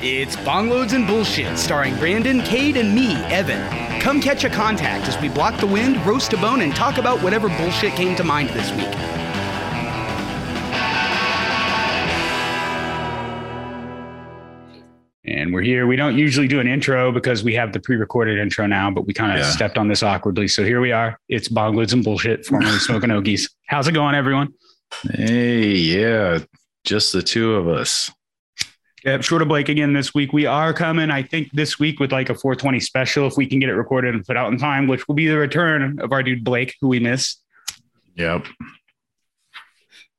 It's Bongloads and Bullshit, starring Brandon, Cade, and me, Evan. Come catch a contact as we block the wind, roast a bone, and talk about whatever bullshit came to mind this week. And we're here. We don't usually do an intro because we have the pre-recorded intro now, but we kind of Yeah. stepped on this awkwardly. So here we are. It's Bongloads and Bullshit, formerly Smoking Okies. How's it going, everyone? Hey, yeah, just the two of us. Yep, short of Blake again this week. We are coming, I think, this week with like a 420 special if we can get it recorded and put out in time, which will be the return of our dude Blake, who we miss. Yep.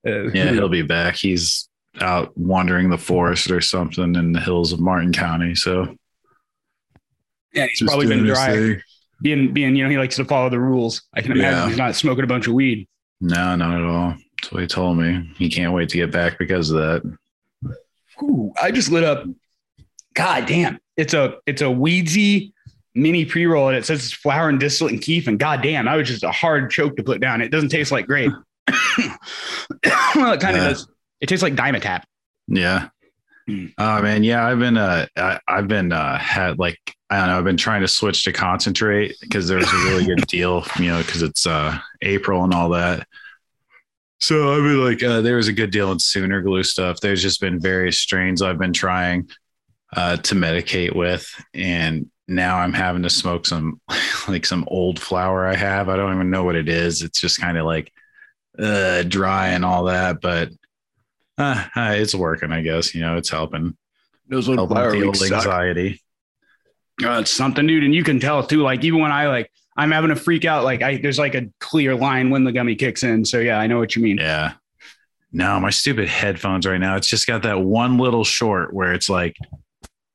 Uh, Yeah, he'll be back. He's out wandering the forest or something in the hills of Martin County. So yeah, he's just probably been dry. Being, being, you know, he likes to follow the rules. I can imagine Yeah. he's not smoking a bunch of weed. No, not at all. That's what he told me. He can't wait to get back because of that. Ooh, I just lit up. God damn, it's a it's a weedsy mini pre roll, and it says it's flour and distillate and keef. And god damn, that was just a hard choke to put down. It doesn't taste like grape. well, it kind of Yeah. does. It tastes like Dimetapp. Yeah. Mm. Oh man, yeah, I've been uh I, I've been uh had like I don't know, I've been trying to switch to concentrate because there's a really good deal, you know, because it's uh April and all that. So I've been like uh there was a good deal in sooner glue stuff. There's just been various strains I've been trying uh to medicate with and now I'm having to smoke some like some old flour I have. I don't even know what it is. It's just kind of like uh dry and all that, but uh, it's working, I guess. You know, it's helping. Those Helping with the old anxiety. Uh, it's something, dude, and you can tell too. Like even when I like, I'm having a freak out. Like I, there's like a clear line when the gummy kicks in. So yeah, I know what you mean. Yeah. No, my stupid headphones right now. It's just got that one little short where it's like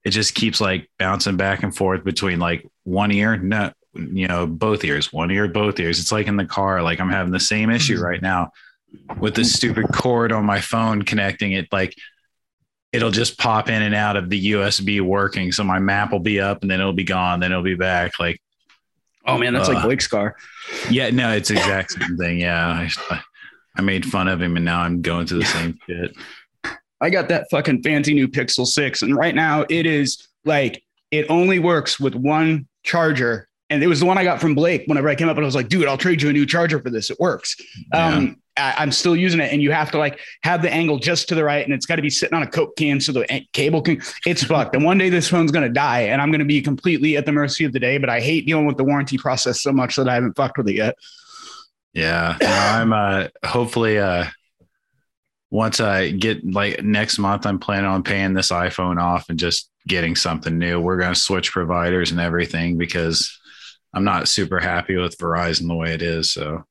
it just keeps like bouncing back and forth between like one ear, no, you know, both ears, one ear, both ears. It's like in the car. Like I'm having the same issue mm-hmm. right now with the stupid cord on my phone connecting it. Like it'll just pop in and out of the USB working. So my map will be up and then it'll be gone. Then it'll be back. Like Oh man, that's like Uh, Blake's car. Yeah, no, it's the exact same thing. Yeah. I, I made fun of him and now I'm going through the same shit. I got that fucking fancy new Pixel 6. And right now it is like it only works with one charger. And it was the one I got from Blake whenever I came up and I was like, dude, I'll trade you a new charger for this. It works. Um, I, I'm still using it, and you have to like have the angle just to the right, and it's got to be sitting on a Coke can so the cable can. It's fucked. And one day this phone's gonna die, and I'm gonna be completely at the mercy of the day. But I hate dealing with the warranty process so much that I haven't fucked with it yet. Yeah. I'm uh hopefully uh once I get like next month, I'm planning on paying this iPhone off and just getting something new. We're gonna switch providers and everything because I'm not super happy with Verizon the way it is. So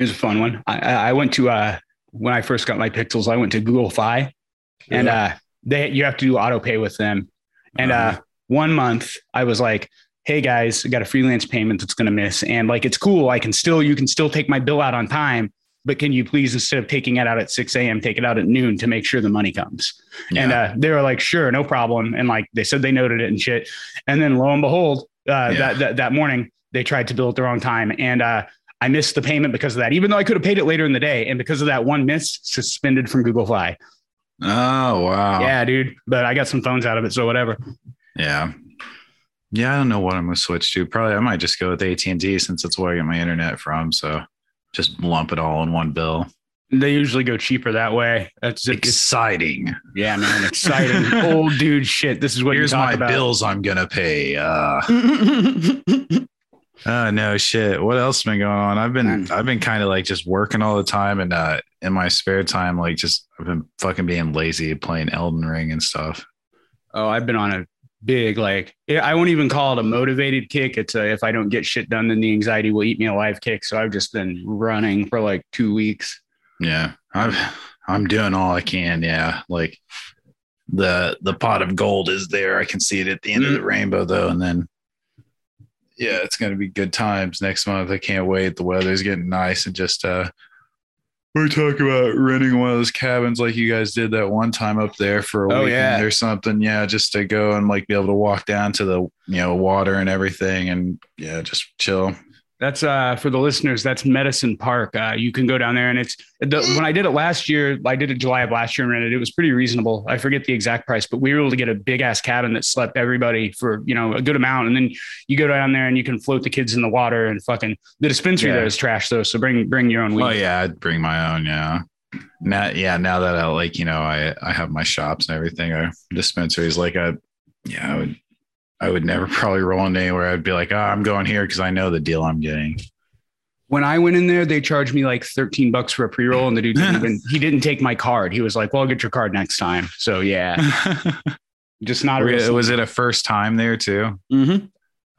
Here's a fun one. I, I I went to uh when I first got my Pixels, I went to Google Fi, and uh they you have to do auto pay with them. And uh one month I was like, hey guys, I got a freelance payment that's gonna miss. And like it's cool. I can still you can still take my bill out on time, but can you please instead of taking it out at 6 a.m., take it out at noon to make sure the money comes? yeah. And uh, they were like, sure, no problem. And like they said they noted it and shit. And then lo and behold, uh, Yeah. that, that that morning they tried to bill at the wrong time. And uh, I missed the payment because of that, even though I could have paid it later in the day. And because of that one miss, suspended from Google Fi. oh wow. Yeah, dude. But I got some phones out of it, so whatever. Yeah. Yeah, I don't know what I'm gonna switch to. Probably I might just go with AT&T since that's where I get my internet from. So just lump it all in one bill. They usually go cheaper that way. That's it's, Exciting. yeah, man, exciting. Old dude shit. This is what Here's my about. bills I'm gonna pay. Uh Oh no shit. What else has been going on? I've been Man. I've been kind of like just working all the time and uh in my spare time, like just I've been fucking being lazy playing Elden Ring and stuff. Oh, I've been on a big like I won't even call it a motivated kick. It's a if I don't get shit done, then the anxiety will eat me alive kick. So I've just been running for like two weeks. Yeah. I've I'm doing all I can, yeah. Like the the pot of gold is there. I can see it at the end of the rainbow though, and then yeah, it's gonna be good times next month. I can't wait. The weather's getting nice and just uh we're talking about renting one of those cabins like you guys did that one time up there for a Oh, weekend yeah. or something. Yeah, just to go and like be able to walk down to the you know water and everything and yeah, just chill. That's uh for the listeners. That's Medicine Park. Uh, you can go down there, and it's the, when I did it last year. I did it July of last year and rented. It was pretty reasonable. I forget the exact price, but we were able to get a big ass cabin that slept everybody for you know a good amount. And then you go down there and you can float the kids in the water and fucking the dispensary Yeah. there is trash though. So bring bring your own weed. Oh yeah, I'd bring my own. Yeah. Now, yeah. Now that I like, you know, I I have my shops and everything, or dispensaries. Like, I, yeah, I would, I would never probably roll into anywhere. I'd be like, oh, I'm going here because I know the deal I'm getting. When I went in there, they charged me like 13 bucks for a pre roll, and the dude didn't even he didn't take my card. He was like, "Well, I'll get your card next time." So yeah, just not a real was it a first time there too? Mhm.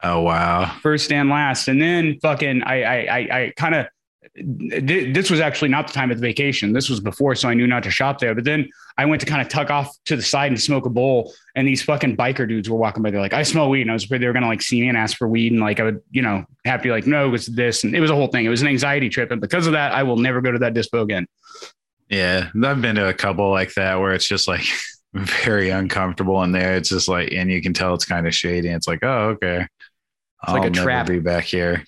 Oh wow. first and last. And then fucking, I, I, I, I kind of, this was actually not the time of the vacation. This was before, so I knew not to shop there. But then I went to kind of tuck off to the side and smoke a bowl, and these fucking biker dudes were walking by. They're like, "I smell weed," and I was afraid they were gonna like see me and ask for weed, and like I would, you know, have to be like, "No, it's this," and it was a whole thing. It was an anxiety trip, and because of that, I will never go to that dispo again. Yeah, I've been to a couple like that where it's just like very uncomfortable in there. It's just like, and you can tell it's kind of shady. It's like, oh, okay. It's like a trap. Be back here.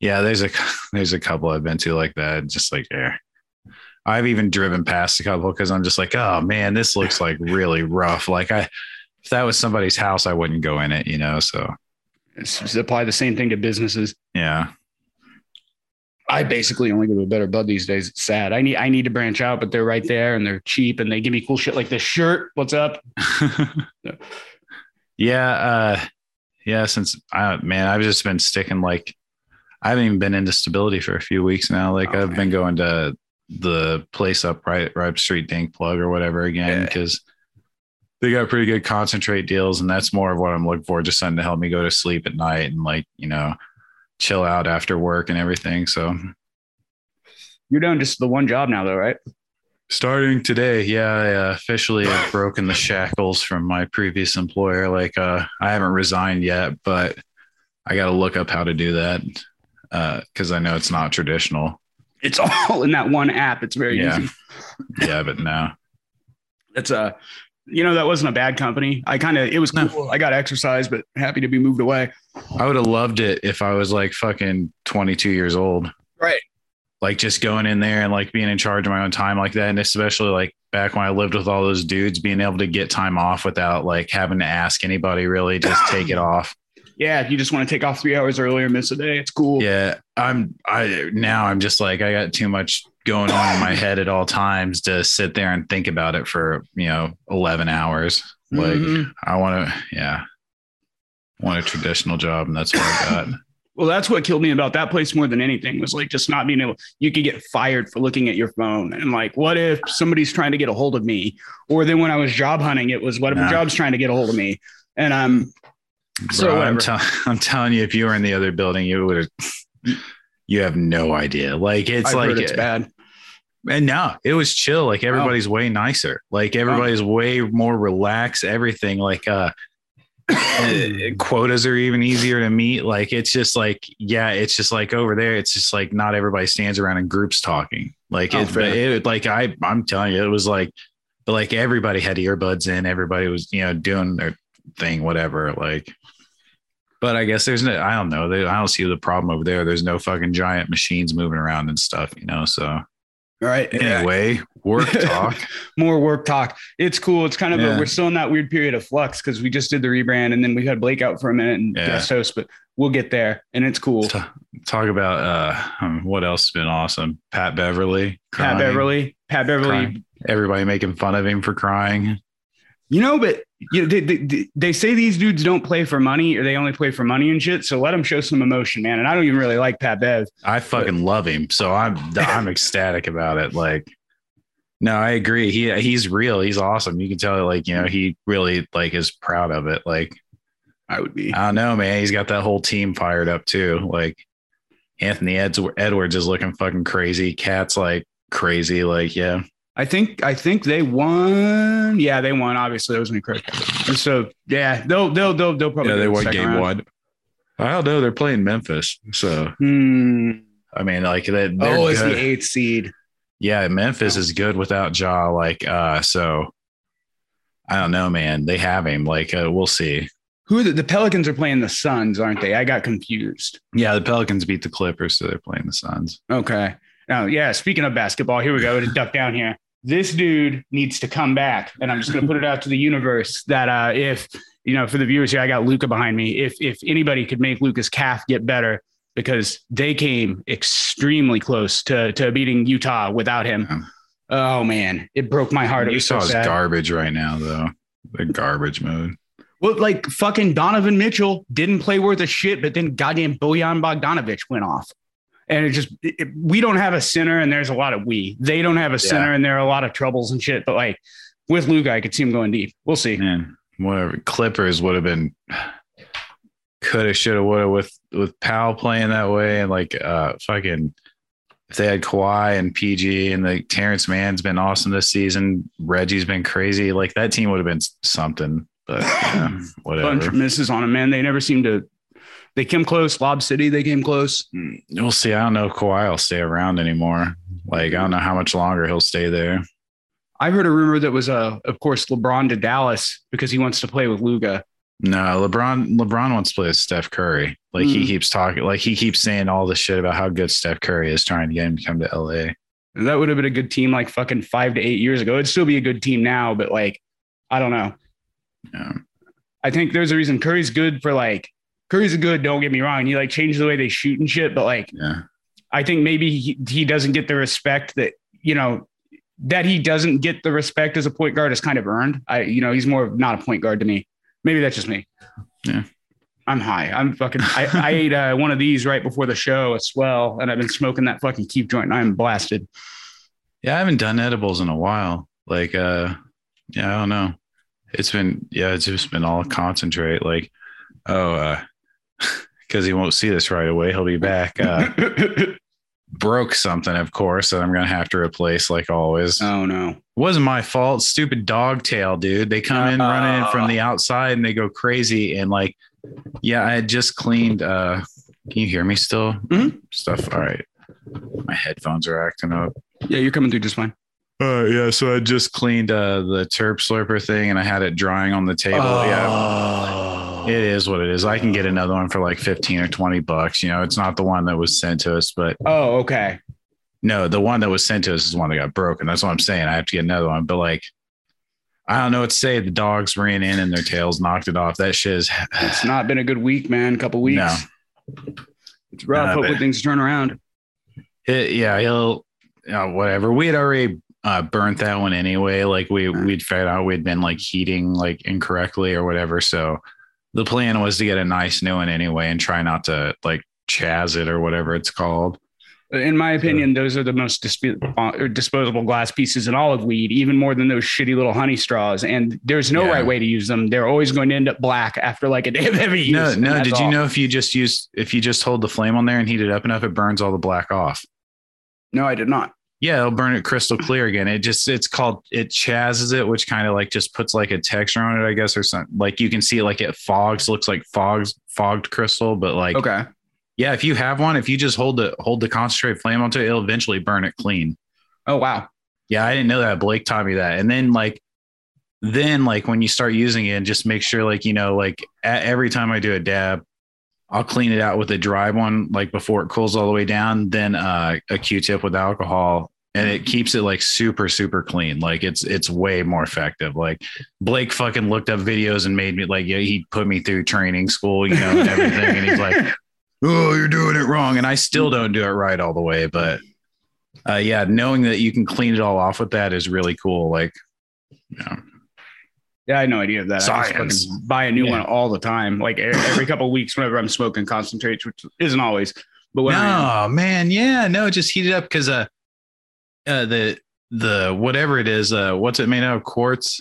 Yeah, there's a there's a couple I've been to like that. Just like there. I've even driven past a couple because I'm just like, oh man, this looks like really rough. Like I, if that was somebody's house, I wouldn't go in it, you know. So It's, it's apply the same thing to businesses. yeah, I basically only go to a better bud these days. It's sad. I need I need to branch out, but they're right there and they're cheap and they give me cool shit like this shirt. What's up? yeah, uh, yeah. Since I man, I've just been sticking like I haven't even been into stability for a few weeks now. Like Oh, I've man. been going to the place up right right Street Dink Plug or whatever again Yeah. because they got pretty good concentrate deals, and that's more of what I'm looking for. Just something to help me go to sleep at night and like you know chill out after work and everything. So You're doing just the one job now, though, right? Starting today, yeah, I uh, officially have broken the shackles from my previous employer. Like, uh, I haven't resigned yet, but I got to look up how to do that Uh, because I know it's not traditional. It's all in that one app. It's very Yeah. easy. Yeah, but now, That's a, uh, you know, that wasn't a bad company. I kind of, it was No. cool. I got exercise, but happy to be moved away. I would have loved it if I was like fucking 22 years old. Right. Like just going in there and like being in charge of my own time like that. And especially like back when I lived with all those dudes, being able to get time off without like having to ask anybody really, just take it off. Yeah, if you just want to take off three hours earlier, miss a day, it's cool. Yeah, I'm. I now I'm just like I got too much going on in my head at all times to sit there and think about it for you know 11 hours. Like Mhm. I want to, yeah, I want a traditional job, and that's what I got. Well, that's what killed me about that place more than anything was like just not being able. You could get fired for looking at your phone, and like, what if somebody's trying to get a hold of me? Or then when I was job hunting, it was what if a Nah. job's trying to get a hold of me? And um, So Bro, I'm, tell- I'm telling you, if you were in the other building, you would have. You have no idea. Like it's I've like it's bad. And no, it was chill. Like everybody's way nicer. Like everybody's way more relaxed. Everything like uh quotas are even easier to meet. Like it's just like yeah, it's just like over there. It's just like not everybody stands around in groups talking. Like Oh, it, it like I I'm telling you, it was like but like everybody had earbuds in. Everybody was you know doing their thing, whatever. Like. But I guess there's no, I don't know. I don't see the problem over there. There's no fucking giant machines moving around and stuff, you know? So All right. Anyway, work talk. more work talk. It's cool. It's kind of Yeah. a, we're still in that weird period of flux because we just did the rebrand and then we had Blake out for a minute and Yeah. guest host, but we'll get there and it's cool. T- talk about uh, um, what else has been awesome. Pat Beverley, Pat. Beverley, Pat Beverley, Crying. Everybody making fun of him for crying. you know, but you know, they, they, they say these dudes don't play for money or they only play for money and shit. So let them show some emotion, man. And I don't even really like Pat Bev. I fucking love him, so I'm I'm ecstatic about it. Like, no, I agree. He he's real. He's awesome. You can tell, like you know, he really like is proud of it. Like, I would be. I don't know, man. He's got that whole team fired up too. Like, Anthony Eds- Edwards is looking fucking crazy. Cat's like crazy. Like, yeah. I think I think they won. Yeah, they won. Obviously, that was me correct. So yeah, they'll they'll they'll they'll probably Yeah, they to the won game round. one. I don't know. They're playing Memphis, so Hmm. I mean, like that. Oh, it's good. the eighth seed. yeah. Memphis is good without Ja. Like, uh, so I don't know, man. They have him. Like, uh, we'll see. Who are the, the Pelicans are playing the Suns, aren't they? I got confused. Yeah, the Pelicans beat the Clippers, so they're playing the Suns. Okay. Now, yeah, speaking of basketball, here we go. To duck down here. This dude needs to come back. And I'm just gonna put it out to the universe that uh if you know, for the viewers here, I got Luka behind me. If if anybody could make Luka's calf get better, because they came extremely close to to beating Utah without him. Yeah. Oh man, it broke my heart. Was so sad. garbage right now, though. The garbage mode. Well, like fucking Donovan Mitchell didn't play worth a shit, but then goddamn Bojan Bogdanovich went off. And it just, it, we don't have a center, and there's a lot of we. They don't have a center, and there are a lot of troubles and shit. But like with Luka, I could see him going deep. We'll see. Man, whatever. Clippers would have been coulda, shoulda, woulda with with Powell playing that way, and like uh fucking if they had Kawhi and PG and like Terance Mann's been awesome this season. Reggie's been crazy. Like that team would have been something. But yeah, Bunch of misses on him, man. They never seem to. They came close. Lob City, they came close. We'll see. I don't know if Kawhi will stay around anymore. Like I don't know how much longer he'll stay there. I heard a rumor that was, uh, of course, LeBron to Dallas because he wants to play with Luka. No, LeBron. LeBron wants to play with Steph Curry. Like he Mm. keeps talking. Like he keeps saying all this shit about how good Steph Curry is, trying to get him to come to LA. That would have been a good team like fucking five to eight years ago. It'd still be a good team now, but like, I don't know. Yeah. I think there's a reason Curry's good for like Curry's a good. Don't get me wrong. He like changed the way they shoot and shit, but like Yeah. I think maybe he, he doesn't get the respect that you know that he doesn't get the respect as a point guard is kind of earned. I you know he's more of not a point guard to me. Maybe that's just me. Yeah. I'm high. I'm fucking. I, I ate uh, one of these right before the show, a swell, and I've been smoking that fucking keep joint. And I'm blasted. Yeah, I haven't done edibles in a while. Like, uh, yeah, I don't know. It's been, yeah, it's just been all concentrate. Like, oh, uh, because he won't see this right away. He'll be back. Uh, broke something, of course, that I'm gonna have to replace, like always. oh no. wasn't my fault. Stupid dog tail, dude. They come in running in from Uh. the outside and they go crazy. And like, yeah, I had just cleaned. uh Can you hear me still? Mhm. Stuff. All right. My headphones are acting up. Yeah, you're coming through just fine. Uh, yeah, so I just cleaned uh, the terp slurper thing and I had it drying on the table. Yeah, it is what it is. I can get another one for like 15 or 20 bucks. You know, it's not the one that was sent to us, but Oh, okay. no, the one that was sent to us is the one that got broken. That's what I'm saying. I have to get another one, but like, I don't know what to say. The dogs ran in and their tails knocked it off. That shit is It's not been a good week, man. couple weeks. No. It's rough. No, Hopefully things turn around. it, yeah, he'll uh, whatever. We had already uh, burnt that one anyway. Like we we'd figured out we'd been like heating like incorrectly or whatever. So the plan was to get a nice new one anyway and try not to like chaz it or whatever it's called. In my opinion, those are the most disp- or uh, disposable glass pieces in all of weed, even more than those shitty little honey straws. And there's no Yeah. right way to use them. They're always going to end up black after like a day of heavy use. No, no. Did you all. know if you just use if you just hold the flame on there and heat it up enough, it burns all the black off. No, I did not. Yeah, it'll burn it crystal clear again. It just it's called it chazzes it, which kind of like just puts like a texture on it, I guess, or something. Like you can see like it fogs, looks like fogs fogged crystal, but like Okay. yeah, if you have one, if you just hold the hold the concentrate flame onto it, it'll eventually burn it clean. Oh wow. Yeah, I didn't know that. Blake taught me that. And then like then like when you start using it, just make sure like you know like every time I do a dab, I'll clean it out with a dry one like before it cools all the way down. Then uh, a Q-tip with alcohol, and it keeps it like super super clean. Like it's it's way more effective. Like Blake fucking looked up videos and made me like yeah he put me through training school, you know, and everything, and he's like. Oh, you're doing it wrong. And I still don't do it right all the way. But uh, yeah, knowing that you can clean it all off with that is really cool. Like, yeah. Yeah, I had no idea of that. I Science. just buy a new Yeah. one all the time. Like every couple of weeks, whenever I'm smoking concentrates, which isn't always. But when I no, man. Yeah. No, just heat it up because uh, uh, the, the whatever it is, uh, what's it made out of? Quartz.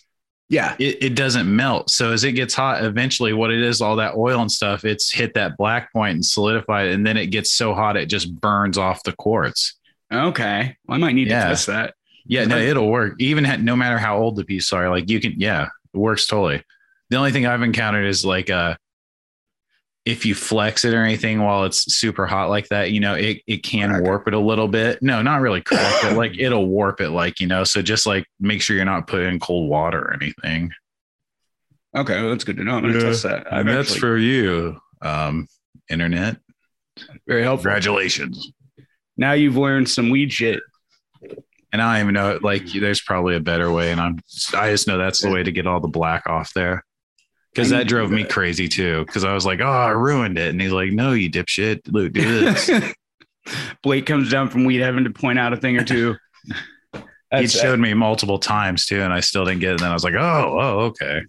yeah, It, it doesn't melt. So as it gets hot, eventually, what it is, all that oil and stuff, it's hit that black point and solidified. And then it gets so hot, it just burns off the quartz. okay. Well, I might need Yeah. to test that. Yeah, no, it'll work. Even ha- no matter how old the pieces are, like you can, yeah, works totally. The only thing I've encountered is like, uh, if you flex it or anything while it's super hot like that, you know, it, it can Crack. warp it a little bit. No, not really crack, but like it'll warp it, like, you know, so just like make sure you're not putting in cold water or anything. Okay, well, that's good to know. I'm gonna Yeah. test that. I've And that's actually- for you, um, internet. very helpful. Congratulations. Now you've learned some weed shit. And I don't even know, like, mm-hmm. there's probably a better way. And I'm, I just know that's the way to get all the black off there. Cause that drove me uh, crazy too. Cause I was like, oh, I ruined it. And he's like, no, you dipshit. Luke, do this. Blake comes down from weed heaven to point out a thing or two. he uh, showed me multiple times too. And I still didn't get it. And then I was like, oh, oh, okay.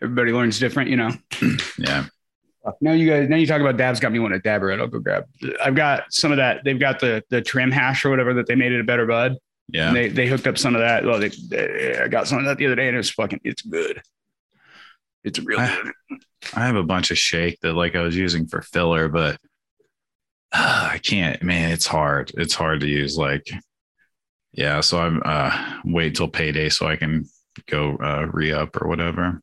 everybody learns different, you know. Yeah. Now you guys, now you talk about dabs. Got me one at Dabber. I'll go grab. I've got some of that. They've got the the trim hash or whatever that they made it a better bud. Yeah. And they they hooked up some of that. Well, they, they- I got some of that the other day, and it's fucking. It's good. It's real I- good. I have a bunch of shake that like I was using for filler, but uh, I can't, man, it's hard. It's hard to use. Like, yeah. So I'm, uh, wait till payday so I can go, uh, re up or whatever.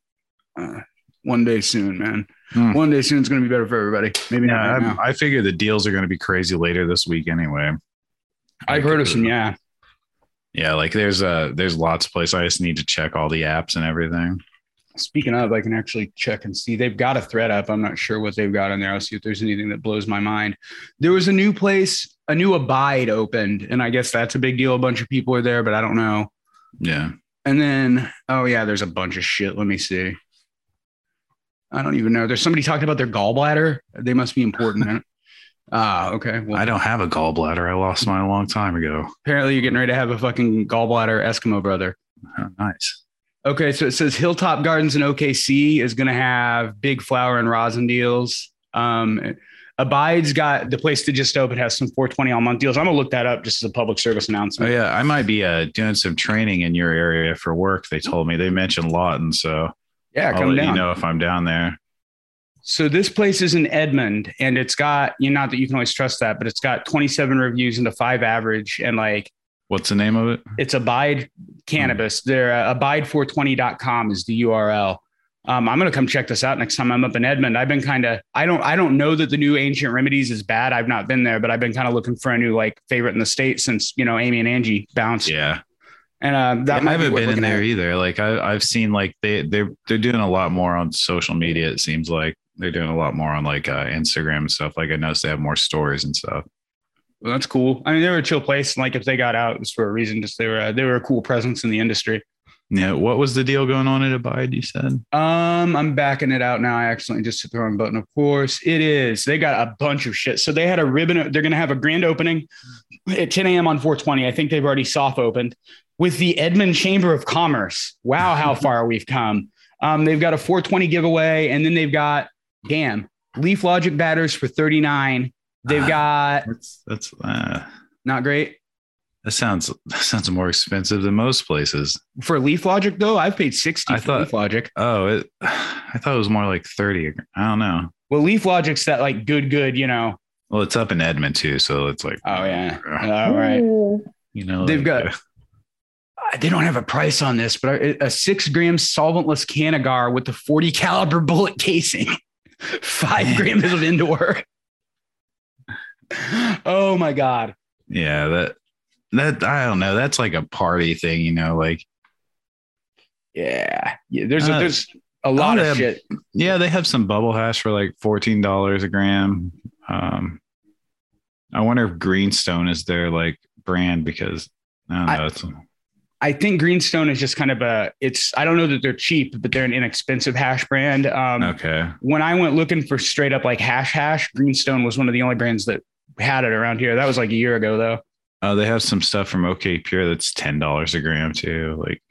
Uh, one day soon, man. Hmm. One day soon is going to be better for everybody. Maybe not right I. I figure the deals are going to be crazy later this week anyway. I've heard of some. Yeah. Yeah. Like there's, a there's lots of places. I just need to check all the apps and everything. Speaking of, I can actually check and see. They've got a thread up. I'm not sure what they've got in there. I'll see if there's anything that blows my mind. There was a new place, a new Abide opened, and I guess that's a big deal. A bunch of people are there, but I don't know. Yeah. And then, oh yeah, there's a bunch of shit. Let me see. I don't even know. There's somebody talking about their gallbladder. They must be important. Ah, okay. Well, I don't have a gallbladder. I lost mine a long time ago. apparently you're getting ready to have a fucking gallbladder Eskimo brother. Oh, nice. Okay, so it says Hilltop Gardens in OKC is going to have big flower and rosin deals. Um, Abide's got the place that just opened has some 420 all month deals. I'm gonna look that up just as a public service Oh announcement. yeah, I might be uh, doing some training in your area for work. They told me they mentioned Lawton, so yeah, I'll come let down. you know if I'm down there. So this place is in Edmond, and it's got you know not that you can always trust that, but it's got 27 reviews into five average, and like What's the name of it? it's Abide Cannabis. They're uh, abide420.com is the URL. Um, I'm gonna come check this out next time I'm up in Edmond. I've been kind of I don't I don't know that the new Ancient Remedies is bad. I've not been there, but I've been kind of looking for a new like favorite in the state since you know Amy and Angie bounced. Yeah, And uh, that I might be haven't been in there at. either. Like I, I've seen like they they're they're doing a lot more on social media. It seems like they're doing a lot more on like uh, Instagram and stuff. Like I noticed they have more stories and stuff. Well, that's cool. I mean, they were a chill place, and like if they got out, it was for a reason. Just they were uh, they were a cool presence in the industry. Yeah, what was the deal going on at Abide? You said Um, I'm backing it out now. I accidentally just hit the wrong button. Of course, it is. They got a bunch of shit. So they had a ribbon. They're gonna have a grand opening at 10 a.m. on 420. I think they've already soft opened with the Edmond Chamber of Commerce. Wow, how far we've come. Um, they've got a 420 giveaway, and then they've got damn Leaf Logic batters for 39. They've got that's that's uh, not great that sounds that sounds more expensive than most places. for Leaf Logic though. I've paid 60 I for thought- Leaf Logic. Oh, it, I thought it was more like thirty. I don't know. Well, Leaf Logic's that like good, good, you know. Well, it's up in Edmond too, so it's like Oh yeah. All right. you know They've like, got- uh, Uh, they don't have a price on this, but a, a six gram solventless Cannagar with the 40 caliber bullet casing, five grams of indoor. Oh my God. yeah that that I don't know. That's like a party thing, you know. Like Yeah. Yeah. There's a, Uh, there's a lot of have- shit. yeah, they have some bubble hash for like fourteen dollars a gram. Um, I wonder if Greenstone is their like brand because I don't I- know. it's, I think Greenstone is just kind of a, it's, I don't know that they're cheap, but they're an inexpensive hash brand. Um, okay. When I went looking for straight up like hash hash, Greenstone was one of the only brands that had it around here. That was like a year ago though. Uh, they have some stuff from OK Pure that's ten dollars a gram too. Like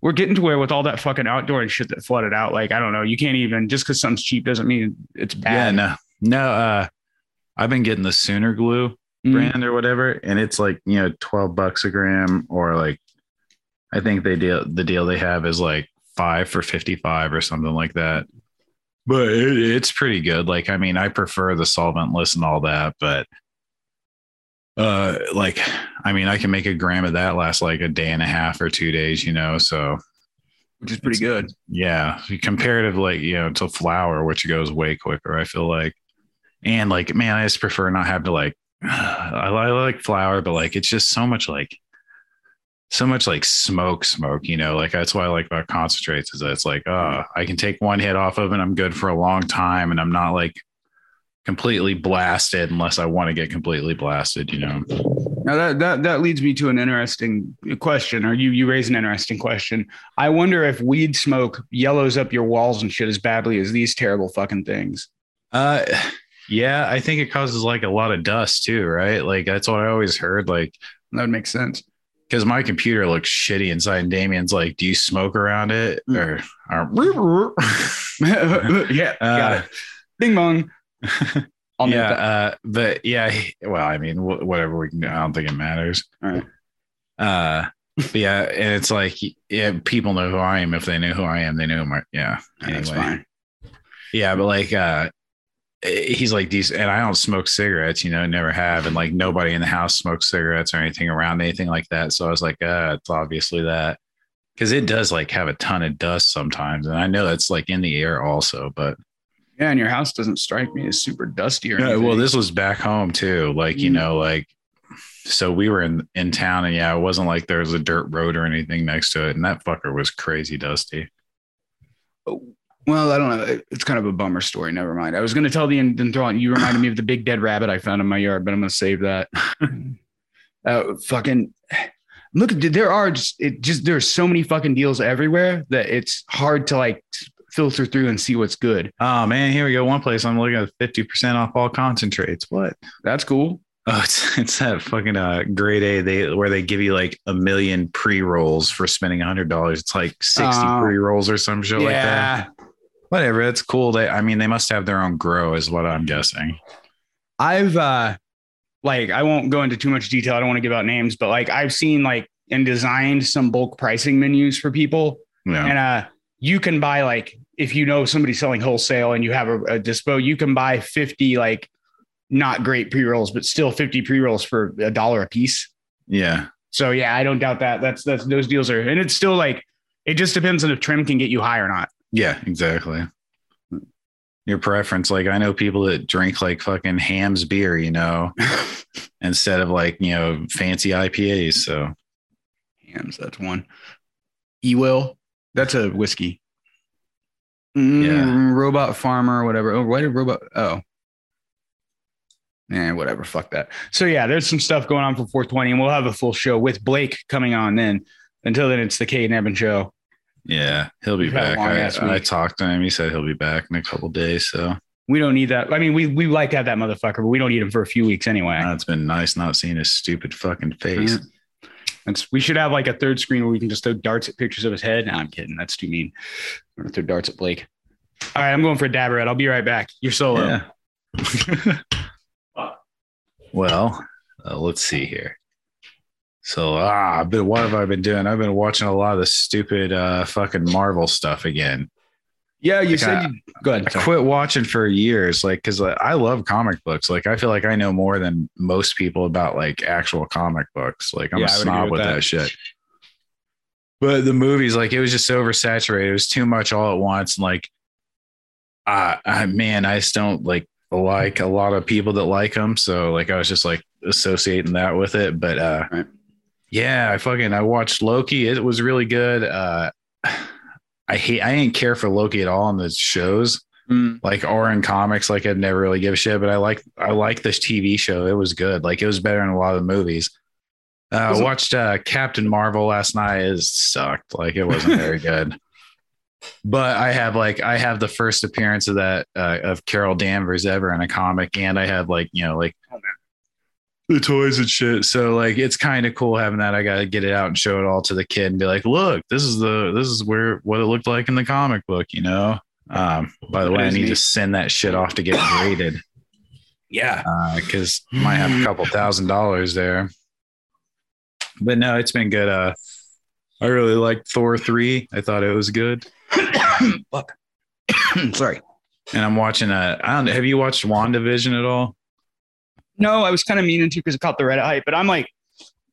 we're getting to where with all that fucking outdoor and shit that flooded out, like I don't know, you can't even just because something's cheap doesn't mean it's bad. yeah, no, no. Uh, I've been getting the Sooner Glue. Mm. brand or whatever, and it's like you know twelve bucks a gram, or like I think they deal the deal they have is like five for fifty five or something like that. But it, it's pretty good. Like I mean, I prefer the solventless and all that, but uh, like I mean, I can make a gram of that last like a day and a half or two days, you know. So which is pretty good. yeah, comparative like you know to flour, which goes way quicker. I feel like, and like man, I just prefer not have to like. I, I like flour, but like it's just so much like so much like smoke, smoke, you know, like that's what I like about concentrates is that it's like, oh, I can take one hit off of it. And I'm good for a long time. And I'm not like completely blasted unless I want to get completely blasted, you know? Now that, that that leads me to an interesting question, or you you raise an interesting question. I wonder if weed smoke yellows up your walls and shit as badly as these terrible fucking things. Uh, yeah, I think it causes like a lot of dust too, right? Like that's what I always heard. Like that would make sense because my computer looks shitty inside. And Damien's like, "Do you smoke around it?" Mm. Or, or yeah, got Uh, it. Ding dong. Yeah, uh, but yeah, well, I mean, wh- whatever we can do, I don't think it matters. All right. Uh, yeah, and it's like, yeah, people know who I am. If they knew who I am, they know my, yeah. That's Anyway, fine. yeah, but like, uh, he's like these, and I don't smoke cigarettes, you know, never have, and like nobody in the house smokes cigarettes or anything around anything like that. So I was like, uh, it's obviously that because it does like have a ton of dust sometimes, and I know that's like in the air also, but Yeah, and your house doesn't strike me as super dusty or well, this was back home too. Like, you Mm. know, like so we were in in town and yeah, it wasn't like there was a dirt road or anything next to it. And that fucker was crazy dusty. Well, I don't know. It's kind of a bummer story. Never mind. I was going to tell the and throw on. You reminded me of the big dead rabbit I found in my yard, but I'm going to save that. uh, fucking look. There are just it just there's so many fucking deals everywhere that it's hard to like filter through and see what's good. Oh man, here we go. One place I'm looking at 50% off all concentrates. What? That's cool. Oh, it's it's that fucking uh grade A they where they give you like a million pre-rolls for spending a hundred dollars. It's like 60 Oh. pre-rolls or some shit like that. Whatever. That's cool. They I mean they must have their own grow, is what I'm guessing. I've uh like I won't go into too much detail. I don't want to give out names, but like I've seen like and designed some bulk pricing menus for people. Yeah. And uh you can buy like if you know somebody selling wholesale and you have a, a dispo, you can buy 50 like not great pre-rolls, but still 50 pre-rolls for a dollar a piece. yeah. So yeah, I don't doubt that. That's that's those deals are and it's still like it just depends on if trim can get you high or not. Yeah, exactly. Your preference. Like I know people that drink like fucking Hamm's beer, you know, instead of like, you know, fancy IPAs. So Hamm's, that's one. E-Will, that's a whiskey. Mm, Yeah. Robot Farmer, whatever. Oh, why did Robot? Oh. Eh, whatever. Fuck that. So, yeah, there's some stuff going on for 420, and we'll have a full show with Blake coming on then. Until then, it's the Cade and Evan show. Yeah, he'll be We've back. I, I talked to him. He said he'll be back in a couple days. So We don't need that. I mean, we, we like to have that motherfucker, but we don't need him for a few weeks anyway. it's been nice not seeing his stupid fucking face. It's, we should have like a third screen where we can just throw darts at pictures of his head. No, I'm kidding. That's too mean. I'm to throw darts at Blake. All right, I'm going for a dabberette. I'll be right back. You're solo. Yeah. well, uh, let's see here. So, ah, I've been, what have I been doing? I've been watching a lot of the stupid uh, fucking Marvel stuff again. Yeah, you Like, said I- you, go ahead. I sorry. quit watching for years, like, cause like, I love comic books. Like, I feel like I know more than most people about like actual comic books. Like, I'm Yeah, a I would agree snob with with that. that. shit. But the movies, like, it was just oversaturated. It was too much all at once. And like, uh, I, man, I just don't like like a lot of people that like them. So like, I was just like associating that with it. But uh, Right. Yeah, I fucking I watched Loki. It was really good. Uh, I hate I didn't care for Loki at all in the shows Mm, like or in comics like i'd never really give a shit but i like i like this tv show it was good like it was better than a lot of the movies uh, I watched uh, Captain Marvel last night. It sucked. Like it wasn't very good. But I have like I have the first appearance of that uh, of Carol Danvers ever in a comic, and I have like you know like Oh, the toys and shit. So like it's kind of cool having that. I got to get it out and show it all to the kid and be like, look, this is the this is where what it looked like in the comic book. You know. Um, by the way, I need to send that shit off to get graded yeah. because might have a couple thousand dollars there. But no, it's been good. Uh, I really liked Thor three. I thought it was good, Fuck. Sorry. and I'm watching. Uh, I don't. Have you watched Wandavision at all? No, I was kind of meaning to because it caught the Reddit hype, but I'm like,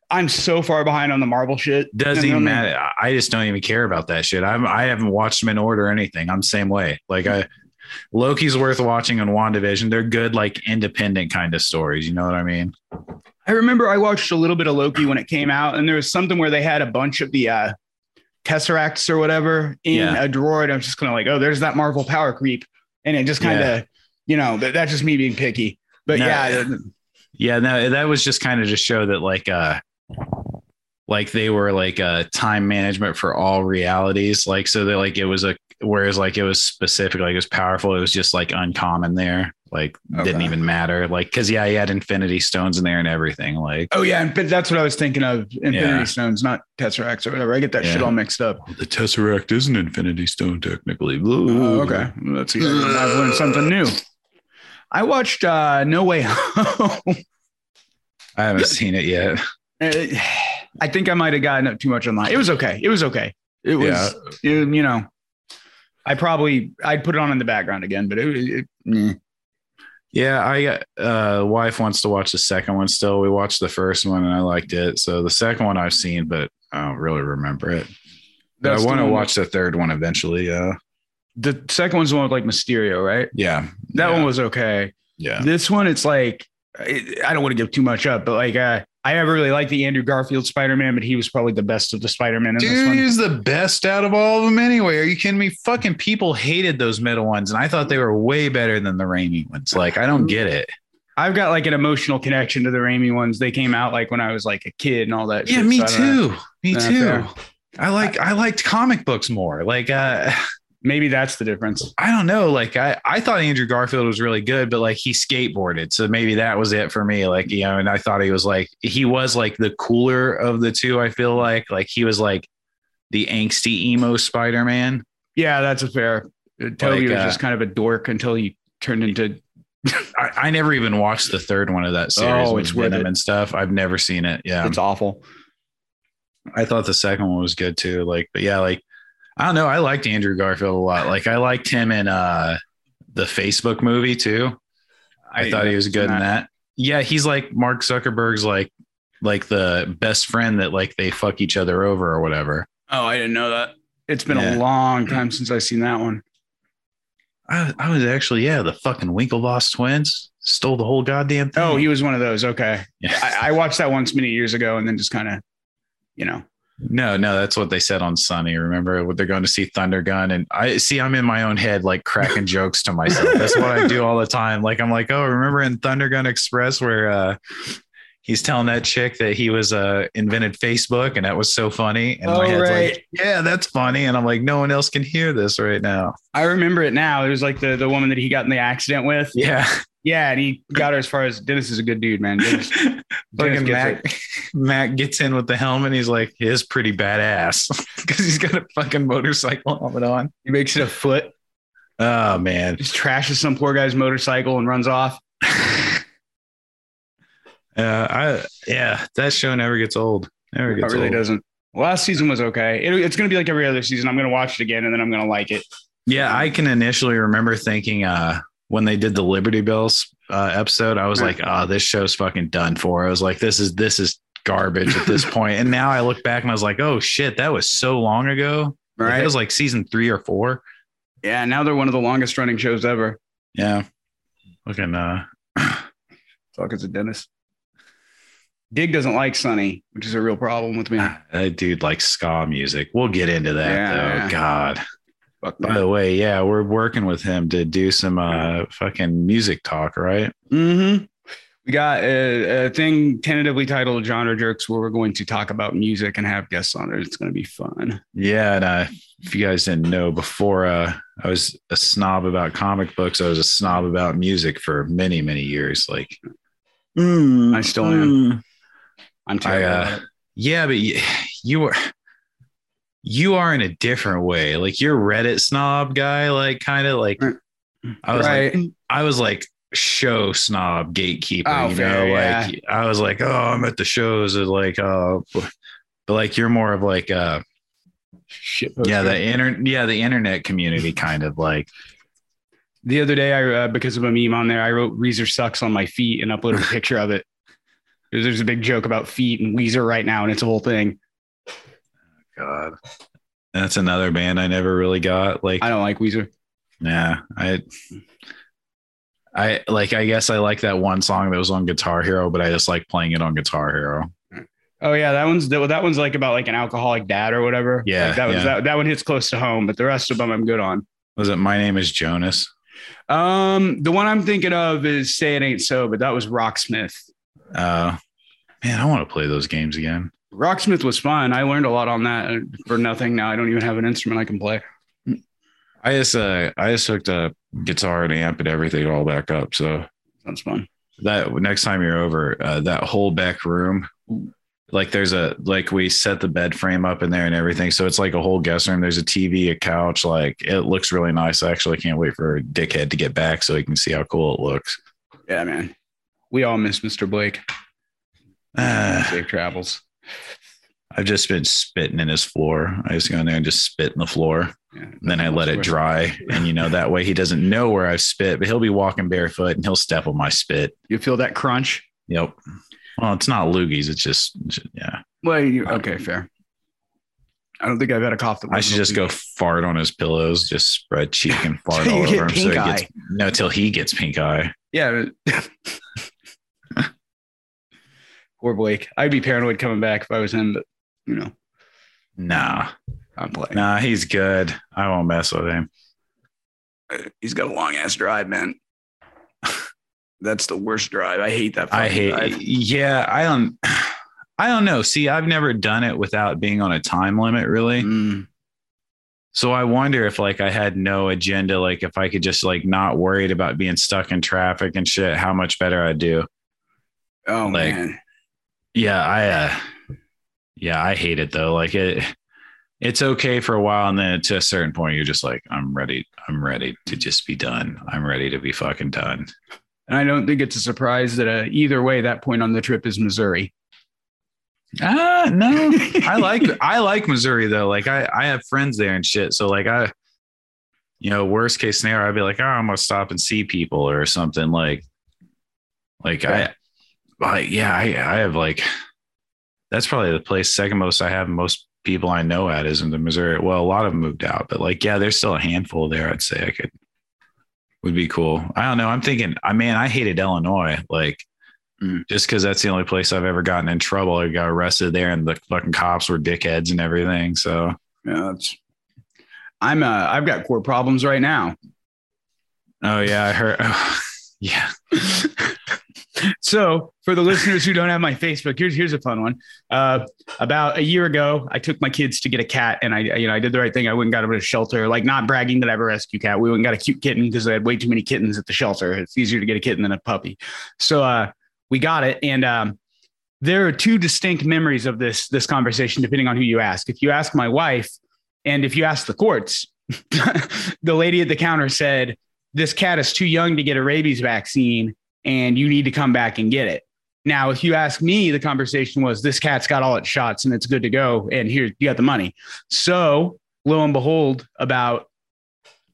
I'm so far behind on the Marvel shit. Doesn't even matter. I- I just don't even care about that shit. I'm. I haven't watched them in order or anything. I'm the same way. Like I, Loki's worth watching on Wandavision. They're good, like independent kind of stories. You know what I mean? I remember I watched a little bit of Loki when it came out, and there was something where they had a bunch of the uh, Tesseracts or whatever in Yeah. a drawer, and I was just kind of like, oh, there's that Marvel power creep, and it just kind of, Yeah. you know, that, that's just me being picky. But No, yeah, Yeah, no, that was just kind of to show that like uh like they were like a time management for all realities. Like so that like it was a whereas like it was specific, like it was powerful, it was just like uncommon there. Like didn't even matter. Like cause yeah, he had infinity stones in there and everything. Like oh yeah, and but that's what I was thinking of. Infinity Yeah. Stones, not Tesseracts or whatever. I get that shit all mixed up. the Tesseract is an infinity stone technically. Oh, okay, let's see. I've learned something new. I watched uh, No Way Home. I haven't seen it yet. Uh, I think I might have gotten up too much online. It was okay. It was okay. It was, Yeah. it- you know, I probably I'd put it on in the background again, but it, it mm. Yeah, I uh wife wants to watch the second one still. We watched the first one and I liked it. So the second one I've seen, but I don't really remember it. I want to watch the third one eventually. Yeah. The second one's the one with like Mysterio, right? Yeah. That yeah. one was okay. Yeah. This one, it's like I I don't want to give too much up, but like uh, I never really liked the Andrew Garfield Spider Man, but he was probably the best of the Spider Man Dude, he's the best out of all of them anyway. Are you kidding me? Fucking people hated those middle ones, and I thought they were way better than the Raimi ones. Like, I don't get it. I've got like an emotional connection to the Raimi ones. They came out like when I was like a kid and all that. Yeah, shit, me so I too. Me too. fair. I like I liked comic books more. Like uh Maybe that's the difference. I don't know. Like I, I thought Andrew Garfield was really good, but like he skateboarded. So maybe that was it for me. Like, you know, and I thought he was like, he was like the cooler of the two. I feel like, like he was like the angsty emo Spider-Man. Yeah, that's a fair. Uh, Toby Like, was uh, just kind of a dork until he turned into. I, I never even watched the third one of that series. Oh, with it's worth Venom it. and stuff. I've never seen it. Yeah. It's awful. I thought the second one was good too. Like, but yeah, like I don't know. I liked Andrew Garfield a lot. Like I liked him in uh the Facebook movie too. I Wait, thought he was good in that? that. Yeah, he's like Mark Zuckerberg's like like the best friend that like they fuck each other over or whatever. Oh, I didn't know that. It's been Yeah. a long time since I've seen that one. I, I was actually yeah the fucking Winklevoss twins stole the whole goddamn thing. Oh, he was one of those. Okay. yeah. I, I watched that once many years ago and then just kind of, you know, No, no, that's what they said on Sunny. Remember they're going to see Thunder Gun, and I see I'm in my own head, like cracking jokes to myself. That's what I do all the time. Like I'm like, oh, remember in Thunder Gun Express where uh, he's telling that chick that he was uh, invented Facebook, and that was so funny. And my Oh, head's right. like, yeah, that's funny. And I'm like, no one else can hear this right now. I remember it now. It was like the, the woman that he got in the accident with. Yeah, Yeah. And he got her as far as Dennis is a good dude, man. Dennis, Dennis Mac. It. Mac gets in with the helmet. He's like, he is pretty badass because he's got a fucking motorcycle helmet on. He makes it a foot, Oh man, just trashes some poor guy's motorcycle and runs off. Uh, I yeah, that show never gets old. Never It gets really old. doesn't. Last season was okay. It, it's going to be like every other season. I'm going to watch it again and then I'm going to like it. Yeah, I can initially remember thinking uh when they did the Liberty Bells uh, episode, I was Yeah. like, oh, this show's fucking done for. I was like, this is this is garbage at this point. And now I look back and I was like, oh shit, that was so long ago. Like, Right. It was like season three or four. Yeah. Now they're one of the longest running shows ever. Yeah. Looking uh it's a dentist. Dig doesn't like Sunny, which is a real problem with me. that dude likes ska music. We'll get into that Yeah, though. yeah. God. Fuck By the way, yeah, we're working with him to do some uh fucking music talk, right? Mm-hmm. We got a, a thing tentatively titled Genre Jerks where we're going to talk about music and have guests on it. It's going to be fun. Yeah, and uh, if you guys didn't know, before uh, I was a snob about comic books, I was a snob about music for many, many years. Like, I still am. I'm I, uh, yeah, but you, you are you are in a different way. Like you're Reddit snob guy, like kind of like I was like. I was like show snob gatekeeper. Oh, you fair, know, yeah. like I was like, oh, I'm at the shows, and like, oh, but like you're more of like uh Shit. yeah the internet yeah the internet community kind of like the other day, I uh, because of a meme on there, I wrote Weezer sucks on my feet and uploaded a picture of it. There's there's a big joke about feet and Weezer right now, and it's a whole thing. God. That's another band I never really got. Like, I don't like Weezer. yeah, I, I like. I guess I like that one song that was on Guitar Hero, but I just like playing it on Guitar Hero. Oh yeah, that one's that, that one's like about like an alcoholic dad or whatever. Yeah, Like, that was yeah. that, that one hits close to home, but the rest of them I'm good on. Was it My Name Is Jonas? Um, the one I'm thinking of is Say It Ain't So, but that was Rocksmith. Uh, man, I want to play those games again. Rocksmith was fun. I learned a lot on that for nothing. Now I don't even have an instrument I can play. I just uh, I just hooked up guitar and amp and everything all back up. So Sounds fun. that next time you're over, uh, that whole back room, like there's a like we set the bed frame up in there and everything, so it's like a whole guest room. There's a TV, a couch, like it looks really nice. I actually can't wait for Dickhead to get back so he can see how cool it looks. Yeah, man. We all miss Mr. Blake. Uh, Safe travels. I've just been spitting in his floor. I just go in there and just spit in the floor. Yeah. And then I let it dry. And you know, that way he doesn't know where I've spit, but he'll be walking barefoot and he'll step on my spit. You feel that crunch? Yep. Well, it's not loogies. It's just, yeah. Well, you, okay, fair. I don't think I've had a cough that I should just go fart on his pillows, just spread cheek and fart all over him. So he eye. gets, no, till he gets pink eye. Yeah. Poor Blake. I'd be paranoid coming back if I was him, but you know, Nah, I'm playing. nah, he's good. I won't mess with him. He's got a long ass drive, man. That's the worst drive. I hate that. I hate, drive. yeah, I don't, I don't know. See, I've never done it without being on a time limit, really. Mm. So I wonder if like I had no agenda, like if I could just like not worried about being stuck in traffic and shit, how much better I'd do. Oh Like- man. Yeah, I uh yeah, I hate it though. Like it it's okay for a while and then to a certain point you're just like, I'm ready. I'm ready to just be done. I'm ready to be fucking done. And I don't think it's a surprise that uh, either way, that point on the trip is Missouri. Ah, no. I like I like Missouri though. Like I I have friends there and shit. So like I you know, worst case scenario, I'd be like, oh, I'm gonna stop and see people or something like like I like yeah, I I have like that's probably the place second most I have most people I know at is in the Missouri. Well, a lot of them moved out, but like yeah, there's still a handful there. I'd say I could would be cool. I don't know. I'm thinking, I mean, I hated Illinois. Like Mm. just because that's the only place I've ever gotten in trouble. I got arrested there, and the fucking cops were dickheads and everything. So Yeah, that's. I'm. Uh, I've got core problems right now. oh yeah, I heard. yeah, So, for the listeners who don't have my Facebook, here's here's a fun one. Uh, about a year ago, I took my kids to get a cat, and I you know I did the right thing. I went and got them at a shelter. Like not bragging that I have a rescue cat. We went and got a cute kitten because they had way too many kittens at the shelter. It's easier to get a kitten than a puppy. So uh, we got it, and um, there are two distinct memories of this this conversation, depending on who you ask. If you ask my wife, and if you ask the courts, the lady at the counter said, "This cat is too young to get a rabies vaccine." And you need to come back and get it. Now, if you ask me, the conversation was this cat's got all its shots and it's good to go. And here you got the money. So, lo and behold, about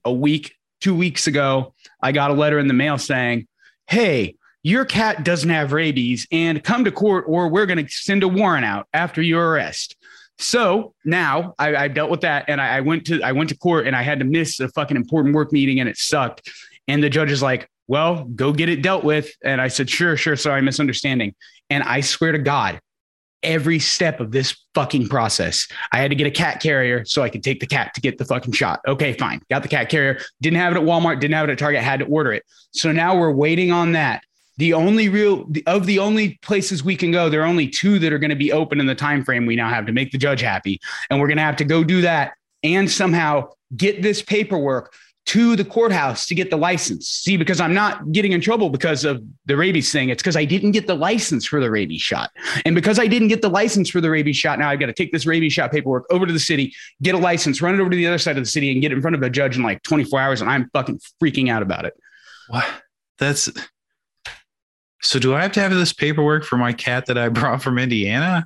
a week, two weeks ago, I got a letter in the mail saying, Hey, your cat doesn't have rabies and come to court or we're going to send a warrant out after your arrest. So now I, I dealt with that and I, I went to I went to court and I had to miss a fucking important work meeting and it sucked. And the judge is like, well, go get it dealt with. And I said, sure, sure. Sorry, misunderstanding. And I swear to God, every step of this fucking process, I had to get a cat carrier so I could take the cat to get the fucking shot. Okay, fine. Got the cat carrier. Didn't have it at Walmart. Didn't have it at Target. Had to order it. So now we're waiting on that. The only real of the only places we can go, there are only two that are going to be open in the time frame we now have to make the judge happy, and we're going to have to go do that and somehow get this paperwork to the courthouse to get the license. See, because I'm not getting in trouble because of the rabies thing. It's because I didn't get the license for the rabies shot. And because I didn't get the license for the rabies shot, now I've got to take this rabies shot paperwork over to the city, get a license, run it over to the other side of the city, and get it in front of a judge in like 24 hours. And I'm fucking freaking out about it. what? That's so. Do I have to have this paperwork for my cat that I brought from Indiana?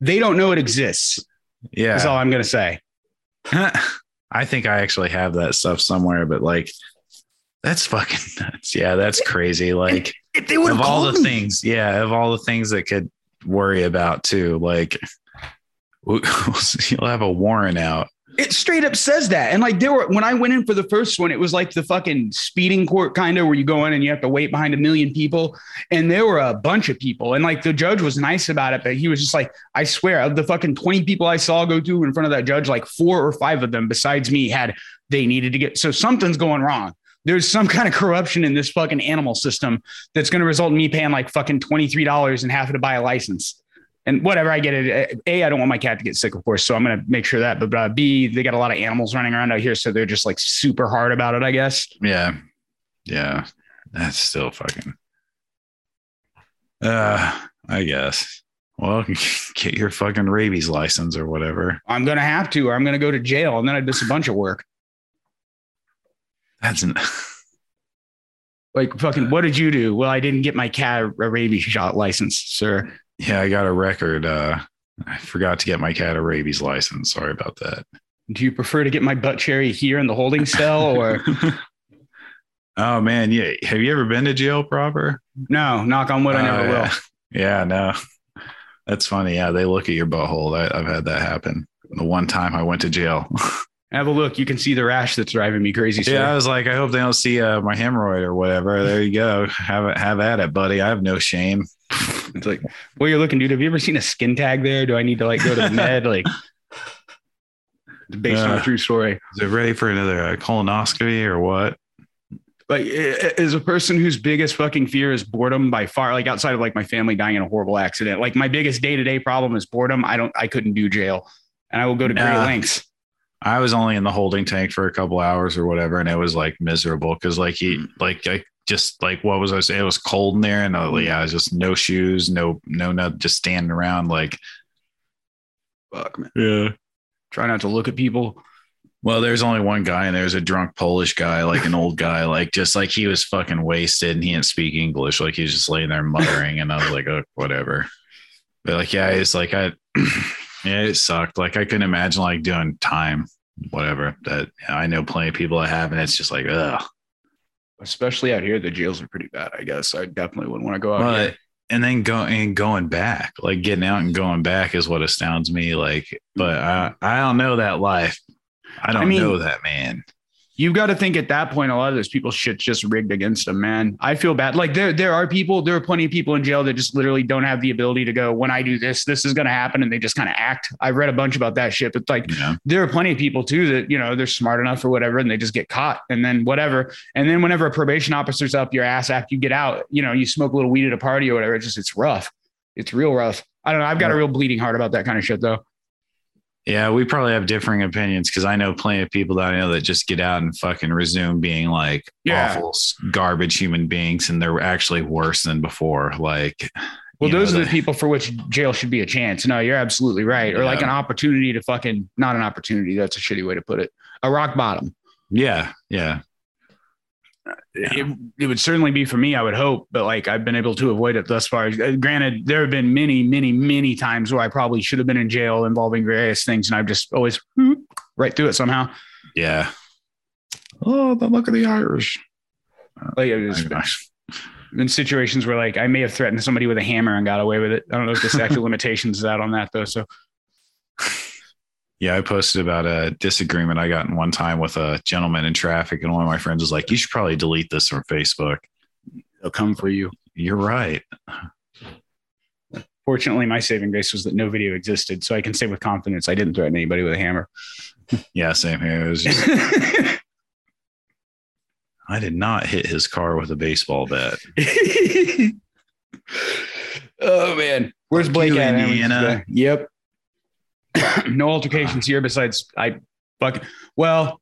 They don't know it exists. Yeah, That's all I'm going to say. I think I actually have that stuff somewhere, but like that's fucking nuts. Yeah, that's crazy. Like If they would of all the me- things, yeah, of all the things that could worry about too, like you'll have a warrant out. It straight up says that. And like there were when I went in for the first one, it was like the fucking speeding court kind of where you go in and you have to wait behind a million people. And there were a bunch of people. And like the judge was nice about it, but he was just like, I swear, of the fucking 20 people I saw go through in front of that judge, like four or five of them besides me had they needed to get so something's going wrong. There's some kind of corruption in this fucking animal system that's going to result in me paying like fucking $23 and having to buy a license and whatever I get it. A, I don't want my cat to get sick, of course, so I'm gonna make sure that. But uh, B, they got a lot of animals running around out here, so they're just like super hard about it, I guess. Yeah, yeah, that's still fucking. Uh, I guess. Well, get your fucking rabies license or whatever. I'm gonna have to, or I'm gonna go to jail, and then I miss a bunch of work. That's an. like fucking. What did you do? Well, I didn't get my cat a rabies shot license, sir. Yeah, I got a record. Uh, I forgot to get my cat a rabies license. Sorry about that. Do you prefer to get my butt cherry here in the holding cell or? oh man, yeah. Have you ever been to jail proper? No, knock on wood, I never Oh, will. yeah. Yeah, no. That's funny. Yeah, they look at your butthole. I, I've had that happen. The one time I went to jail. Have a look. You can see the rash that's driving me crazy. Sir. yeah, I was like, I hope they don't see uh, my hemorrhoid or whatever. There you go. Have it, have at it, buddy. I have no shame. It's like, well, you're looking, dude. Have you ever seen a skin tag there? Do I need to like go to the med? Like, based on a Uh. true story. Is it ready for another uh, colonoscopy or what? Like, as a person whose biggest fucking fear is boredom by far, like outside of like my family dying in a horrible accident, like my biggest day to day problem is boredom. I don't, I couldn't do jail, and I will go to great lengths. I was only in the holding tank for a couple hours or whatever, and it was like miserable because like he like I just like what was I saying? It was cold in there, and uh, yeah, it was just no shoes, no no not just standing around like Fuck, man. yeah. Try not to look at people. Well, there's only one guy, and there's a drunk Polish guy, like an old guy, like just like he was fucking wasted, and he didn't speak English, like he was just laying there muttering, and I was like, oh, whatever. But like, yeah, it's like I, yeah, it sucked. Like I couldn't imagine like doing time, whatever. That I know plenty of people that have, and it's just like, ugh. Especially out here, the jails are pretty bad. I guess I definitely wouldn't want to go out here. And then go and going back, like getting out and going back is what astounds me. Like, but I I don't know that life. I don't mean- know that man. You've got to think at that point, a lot of those people shit's just rigged against them, man. I feel bad. Like there, there are people, there are plenty of people in jail that just literally don't have the ability to go, when I do this, this is going to happen. And they just kind of act. I've read a bunch about that shit, but like know? there are plenty of people too that, you know, they're smart enough or whatever, and they just get caught and then whatever. And then whenever a probation officer's up your ass after you get out, you know, you smoke a little weed at a party or whatever. It's just, it's rough. It's real rough. I don't know. I've got a real bleeding heart about that kind of shit though. Yeah, we probably have differing opinions because I know plenty of people that I know that just get out and fucking resume being like Yeah. awful garbage human beings, and they're actually worse than before. Like, Well, you know, those are the- the people for which jail should be a chance. No, you're absolutely right. Or like an opportunity to fucking not an opportunity. That's a shitty way to put it. A rock bottom. yeah, yeah, It, it would certainly be for me, I would hope, but like I've been able to avoid it thus far. Uh, Granted, there have been many, many, many times where I probably should have been in jail involving various things, and I've just always whoop, right through it somehow. yeah. Oh, the look of the Irish. Like it was in situations where like I may have threatened somebody with a hammer and got away with it. I don't know if the statute of limitations is out on that though. So Yeah, I posted about a disagreement I got in one time with a gentleman in traffic, and one of my friends was like, "You should probably delete this from Facebook." they'll come for you. You're right. Fortunately, my saving grace was that no video existed, so I can say with confidence I didn't threaten anybody with a hammer. Yeah, same here. It was just, I did not hit his car with a baseball bat. oh man, where's Blake you, at? Indiana. Yep. no altercations here besides I fuck. Well,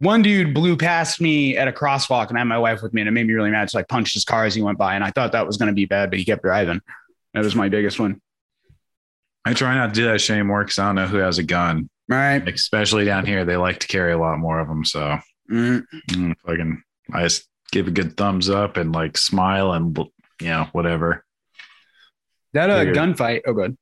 one dude blew past me at a crosswalk, and I had my wife with me, and it made me really mad. So I punched his car as he went by, and I thought that was going to be bad, but he kept driving. That was my biggest one. I try not to do that shit anymore because I don't know who has a gun. All right. Especially down here, they like to carry a lot more of them. So Mm. mm, fucking, I just give a good thumbs up and like smile and you know whatever. That uh, Figured. gunfight. Oh, good.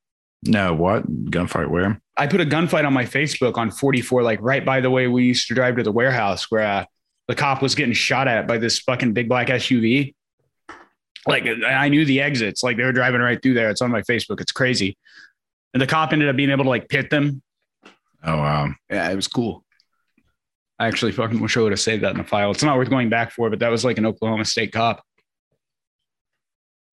No, what gunfight? Where? I put a gunfight on my Facebook on 44, like right by the way we used to drive to the warehouse where uh, the cop was getting shot at by this fucking big black SUV. Like I knew the exits, like they were driving right through there. It's on my Facebook. It's crazy. And the cop ended up being able to like pit them. Oh wow. Yeah, it was cool. I actually fucking wish I would have saved that in the file. It's not worth going back for, but that was like an Oklahoma State cop.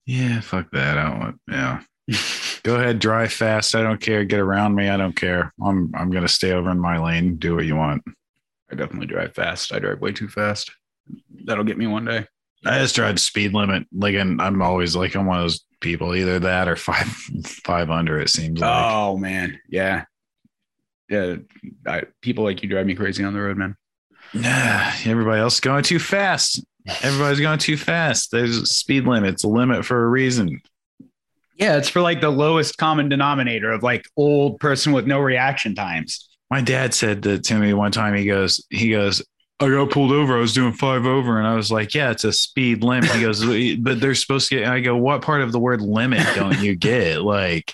Yeah, fuck that. I don't want. Yeah. Go ahead, drive fast. I don't care. Get around me. I don't care. I'm I'm gonna stay over in my lane. Do what you want. I definitely drive fast. I drive way too fast. That'll get me one day. I just drive speed limit. Like, and I'm always like, I'm one of those people, either that or five five under. It seems like. Oh man, yeah, yeah. I, people like you drive me crazy on the road, man. Yeah, everybody else going too fast. Everybody's going too fast. There's a speed limit. It's a limit for a reason. Yeah, it's for like the lowest common denominator of like old person with no reaction times. My dad said that to me one time. He goes, he goes, I got pulled over. I was doing five over, and I was like, "Yeah, it's a speed limit." He goes, "But they're supposed to get." I go, "What part of the word limit don't you get?" Like,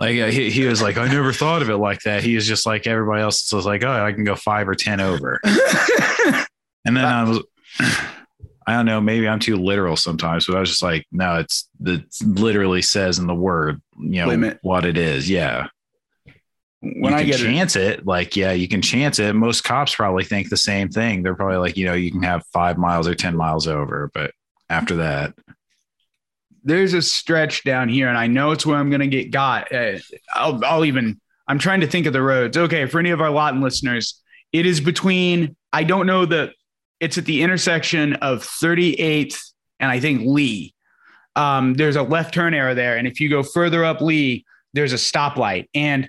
like uh, he, he was like, "I never thought of it like that." He was just like everybody else. was like, "Oh, I can go five or ten over," and then I was. I don't know. Maybe I'm too literal sometimes, but I was just like, no, it's it literally says in the word, you know, what it is. Yeah when you I get it, chance it, like yeah, you can chance it. Most cops probably think the same thing. They're probably like, you know, you can have five miles or ten miles over, but after that, there's a stretch down here, and I know it's where I'm going to get got. Uh, I'll, I'll even. I'm trying to think of the roads. Okay, for any of our Lawton listeners, it is between. I don't know the. It's at the intersection of 38th and I think Lee. Um, there's a left turn arrow there, and if you go further up Lee, there's a stoplight, and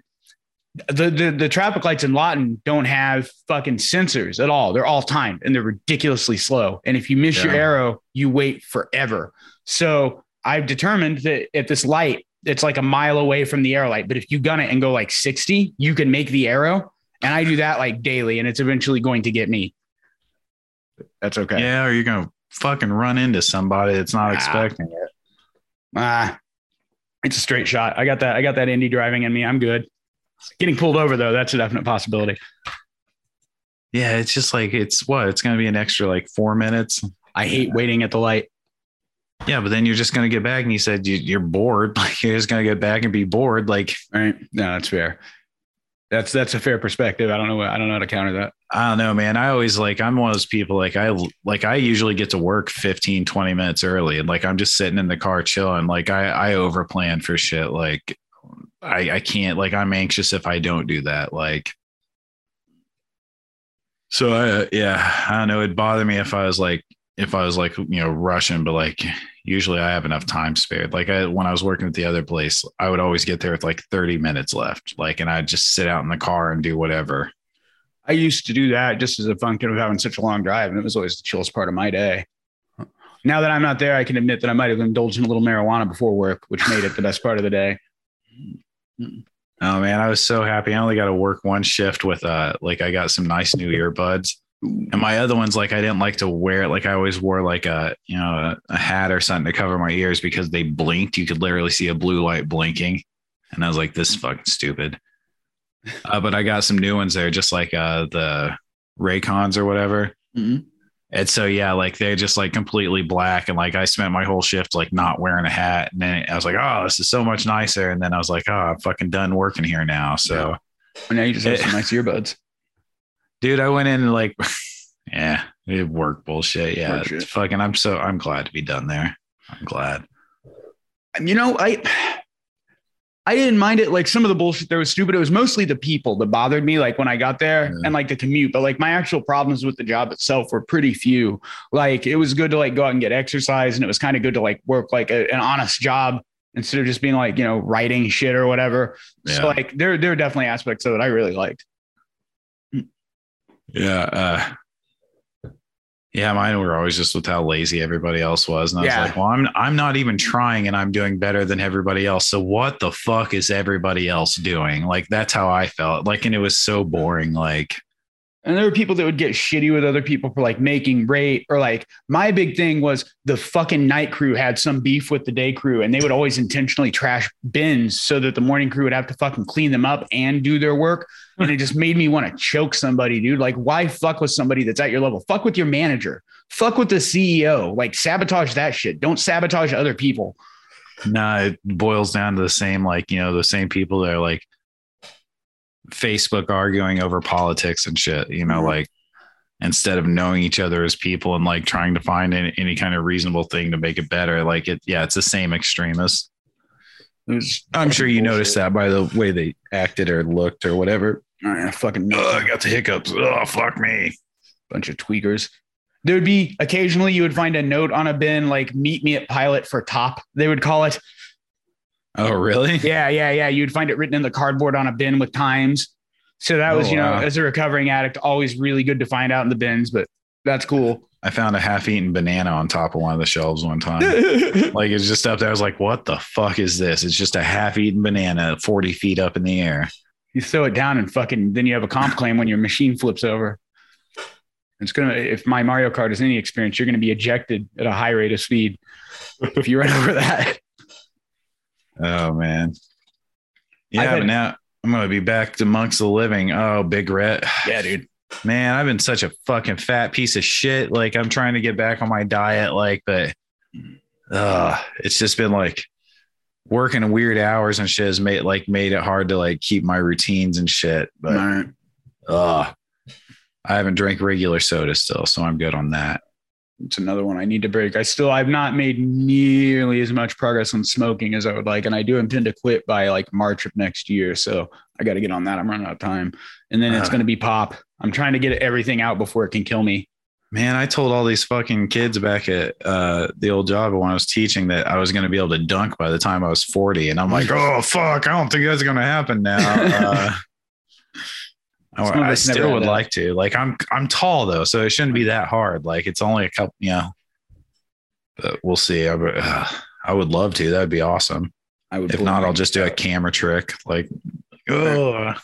the, the the traffic lights in Lawton don't have fucking sensors at all. They're all timed and they're ridiculously slow. And if you miss your arrow, you wait forever. So I've determined that at this light, it's like a mile away from the arrow light. But if you gun it and go like 60, you can make the arrow. And I do that like daily, and it's eventually going to get me. That's okay. yeah, or you're gonna fucking run into somebody that's not Ah. expecting it. Ah, it's a straight shot. I got that. I got that Indy driving in me. I'm good. Getting pulled over though, that's a definite possibility. Yeah, it's just like it's what it's gonna be an extra like four minutes. I hate waiting at the light. Yeah, but then you're just gonna get back, and you said you, you're bored. Like you're just gonna get back and be bored. Like Right? No, that's fair. That's that's a fair perspective. I don't know. I don't know how to counter that. I don't know, man. I always like I'm one of those people like I like I usually get to work 15, 20 minutes early and like I'm just sitting in the car chilling. Like I I overplan for shit. Like I I can't like I'm anxious if I don't do that. Like so I yeah, I don't know. It'd bother me if I was like if I was like, you know, rushing, but like usually I have enough time spared. Like I when I was working at the other place, I would always get there with like 30 minutes left. Like and I'd just sit out in the car and do whatever. I used to do that just as a function of having such a long drive, and it was always the chillest part of my day. Now that I'm not there, I can admit that I might have indulged in a little marijuana before work, which made it the best part of the day. Oh man, I was so happy. I only got to work one shift with uh like I got some nice new earbuds. And my other ones, like I didn't like to wear it. Like I always wore like a you know a, a hat or something to cover my ears because they blinked. You could literally see a blue light blinking, and I was like, "This is fucking stupid." Uh, but I got some new ones there, just like uh the Raycons or whatever. Mhm. And so yeah, like they're just like completely black, and like I spent my whole shift like not wearing a hat, and then I was like, "Oh, this is so much nicer." And then I was like, "Oh, I'm fucking done working here now." So. And now you just have Eh. some nice earbuds. Dude i went in like yeah it worked bullshit yeah fucking i'm so i'm glad to be done there i'm glad You know, I I didn't mind it. Like some of the bullshit there was stupid. It was mostly the people that bothered me, like when I got there Yeah. and like the commute. But like my actual problems with the job itself were pretty few. Like it was good to like go out and get exercise, and it was kind of good to like work like a- an honest job instead of just being like you know writing shit or whatever. Yeah. So like there there are definitely aspects of it I really liked. Yeah uh yeah mine were always just with how lazy everybody else was and i Yeah. was like well i'm i'm not even trying and i'm doing better than everybody else so what the fuck is everybody else doing like that's how i felt like and it was so boring like And there were people that would get shitty with other people for like making rate or like my big thing was the fucking night crew had some beef with the day crew and they would always intentionally trash bins so that the morning crew would have to fucking clean them up and do their work. And it just made me want to choke somebody, dude. Like, why fuck with somebody that's at your level? Fuck with your manager. Fuck with the CEO. Like, sabotage that shit. Don't sabotage other people. no it boils down to the same like you know the same people that are like Facebook arguing over politics and shit, you know, Mhm. like instead of knowing each other as people and like trying to find any, any kind of reasonable thing to make it better. Like it, yeah, it's the same extremists. I'm sure you bullshit. noticed that by the way they acted or looked or whatever. Uh, fucking Oh, I got the hiccups. Oh, fuck me. bunch of tweakers. There would be occasionally you would find a note on a bin like "Meet me at Pilot for Top." They would call it. Oh, really? Yeah, yeah, yeah. You'd find it written in the cardboard on a bin with times. So that was, Oh, you know, wow. as a recovering addict, always really good to find out in the bins. But that's cool. I found a half-eaten banana on top of one of the shelves one time. like it's just up there. I was like, "What the fuck is this?" It's just a half-eaten banana, forty feet up in the air. You throw it down and fucking then you have a comp claim when your machine flips over. It's gonna if my Mario Kart is any experience, you're gonna be ejected at a high rate of speed if you run over that. Oh man. Yeah, had- but now I'm gonna be back to amongst the living. Oh, big ret. Yeah, dude. Man, I've been such a fucking fat piece of shit. Like I'm trying to get back on my diet, like, but uh it's just been like working weird hours and shit has made like made it hard to like keep my routines and shit. But Alright. uh I haven't drank regular soda still, so I'm good on that. It's another one I need to break. I still I've not made nearly as much progress on smoking as I would like, and I do intend to quit by like March of next year. So I got to get on that. I'm running out of time, and then it's Uh. going to be pop. I'm trying to get everything out before it can kill me. Man, I told all these fucking kids back at uh, the old job when I was teaching that I was going to be able to dunk by the time I was 40. And I'm like, oh, fuck, I don't think that's going to happen now. Uh, I, I still would like to. Like, I'm I'm tall though, so it shouldn't be that hard. Like, it's only a couple, you know. But we'll see. I, would- uh, I would love to. That would be awesome. I would. If not, I'll just do a camera trick. Like, oh,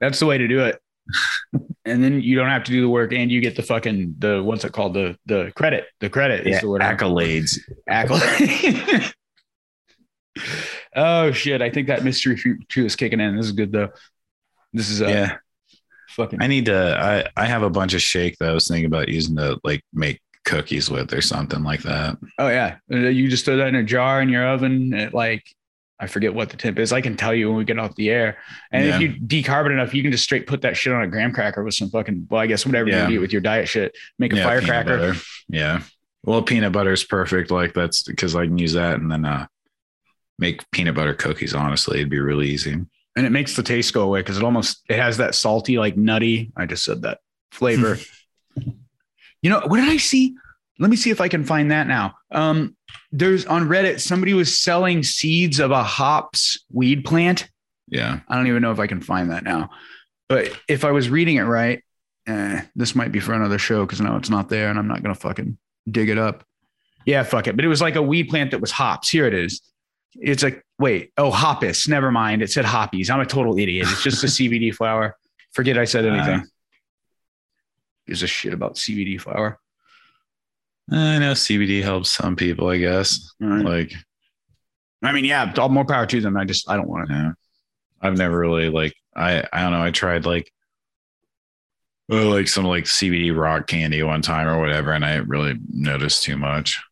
That's the way to do it. and then you don't have to do the work, and you get the fucking the what's it called the the credit. The credit is the word. Accolades. accolade. oh shit! I think that mystery too is kicking in. This is good though. This is uh, Yeah. fucking. I need to. I I have a bunch of shake that I was thinking about using to like make cookies with or something like that. Oh yeah, Uh, you just throw that in a jar in your oven at like I forget what the temp is. I can tell you when we get off the air. And Yeah. if you decarb it enough, you can just straight put that shit on a graham cracker with some fucking well, I guess whatever Yeah. you eat with your diet shit. Make a Yeah, firecracker. Yeah. Well, peanut butter is perfect. Like that's because I can use that and then uh make peanut butter cookies. Honestly, it'd be really easy. And it makes the taste go away because it almost it has that salty, like nutty. I just said that flavor. you know, what did I see? Let me see if I can find that now. Um, there's on Reddit, somebody was selling seeds of a hops weed plant. Yeah. I don't even know if I can find that now. But if I was reading it right, eh, this might be for another show because now it's not there and I'm not going to fucking dig it up. Yeah, fuck it. But it was like a weed plant that was hops. Here it is. It's like, wait, oh, hoppus. Never mind. It said hoppies. I'm a total idiot. It's just a CBD flower. Forget I said anything. Gives a shit about CBD flower. Eh, I know CBD helps some people, I guess. All right. Like, I mean, yeah, all more power to them. I just, I don't want to. yeah. I've never really like I I don't know. I tried like well, like some like CBD rock candy one time or whatever, and I really noticed too much.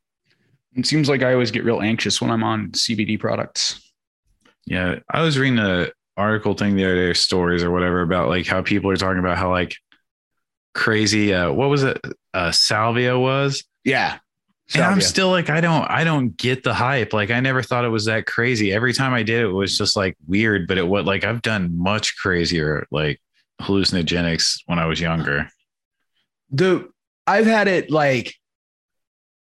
It seems like I always get real anxious when I'm on CBD products. Yeah, I was reading a article thing the other day, or stories or whatever, about like how people are talking about how like crazy. Uh, what was it? Uh, salvia was, Yeah. and I'm still like, I don't, I don't get the hype. Like, I never thought it was that crazy. Every time I did, it was just like weird. But it was like I've done much crazier like hallucinogenics when I was younger. the I've had it like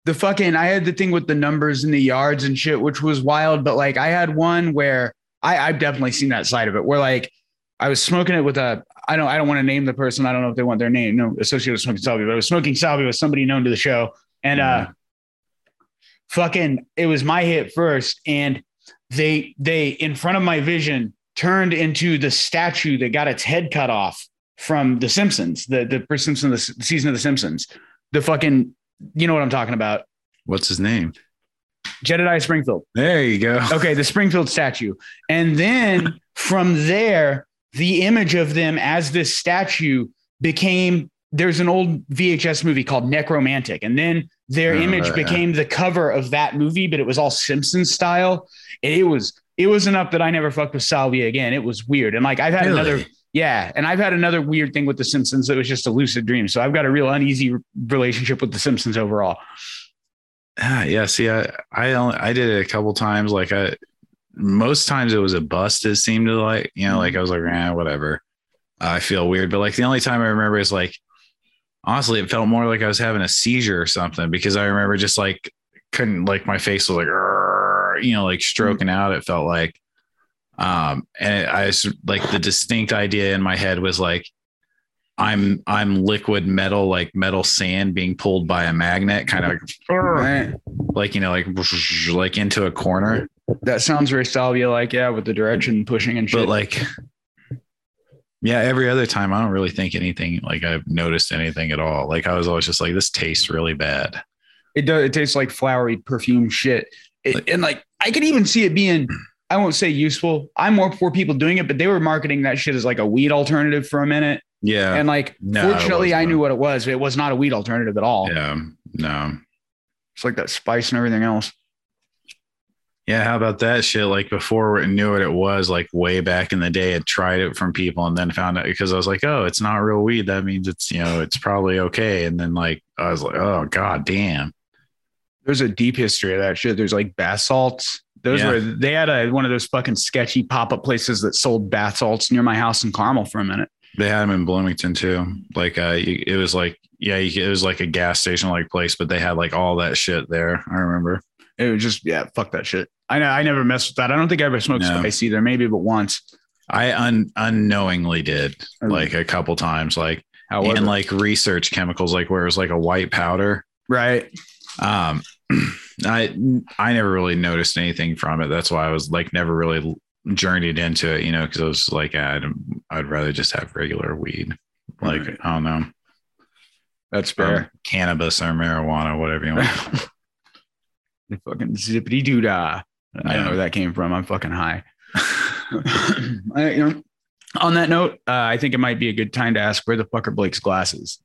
the fucking I had the thing with the numbers and the yards and shit, which was wild. But like I had one where I, I've definitely seen that side of it where like I was smoking it with a I don't I don't want to name the person. I don't know if they want their name, no associated with smoking salvia, but I was smoking salvia with somebody known to the show. And uh fucking it was my hit first. And they they in front of my vision turned into the statue that got its head cut off from The Simpsons, the the first Simpson the season of The Simpsons, the fucking you know what I'm talking about, What's his name? Jedediah Springfield. There you go. Okay, the Springfield statue, and then from there, the image of them as this statue became. There's an old VHS movie called Nekromantik, and then their Oh, image yeah. became the cover of that movie, but it was all Simpsons style. And it was it was enough that I never fucked with salvia again. It was weird, and like I've had Really? another Yeah, and I've had another weird thing with The Simpsons that was just a lucid dream. So I've got a real uneasy relationship with The Simpsons overall. Ah, yeah. See, I I only I did it a couple times. Like I most times it was a bust. It seemed to like you know like I was like eh, whatever. I feel weird, but like the only time I remember is like honestly, it felt more like I was having a seizure or something because I remember just like couldn't like my face was like you know like stroking out. It felt like um and I was like the distinct idea in my head was like I'm I'm liquid metal like metal sand being pulled by a magnet kind of like, like you know like like into a corner That sounds very salvia like, yeah, with the direction pushing and shit. but like yeah every other time i don't really think anything like i've noticed anything at all like i was always just like this tastes really bad it does it tastes like flowery perfume shit. It- and like I could even see it being I won't say useful. I'm more for people doing it, but they were marketing that shit as like a weed alternative for a minute. yeah and like no, fortunately I knew what it was. It was not a weed alternative at all. yeah no It's like that spice and everything else. Yeah how about that shit like before we knew what it was like way back in the day had tried it from people and then found out because i was like oh it's not real weed that means it's you know it's probably okay and then like i was like oh god damn There's a deep history of that shit. There's like bath salts. Those Yeah. were they had a, one of those fucking sketchy pop-up places that sold bath salts near my house in Carmel for a minute. They had them in Bloomington too. Like, uh, it was like, yeah, it was like a gas station like place, but they had like all that shit there. I remember. It was just yeah, fuck that shit. I know I never messed with that. I don't think I ever smoked No. spice either. Maybe but once. I un- unknowingly did like a couple times, like However, and like research chemicals, like where it was like a white powder. right. Um, I I never really noticed anything from it. That's why I was like never really journeyed into it, you know, because I was like, I'd I'd rather just have regular weed. Like Right. I don't know, That's or fair. cannabis or marijuana, whatever you want. The fucking zippity doo dah. I don't know where that came from. I'm fucking high. I, you know, on that note, uh, I think it might be a good time to ask where the fuck are Blake's glasses?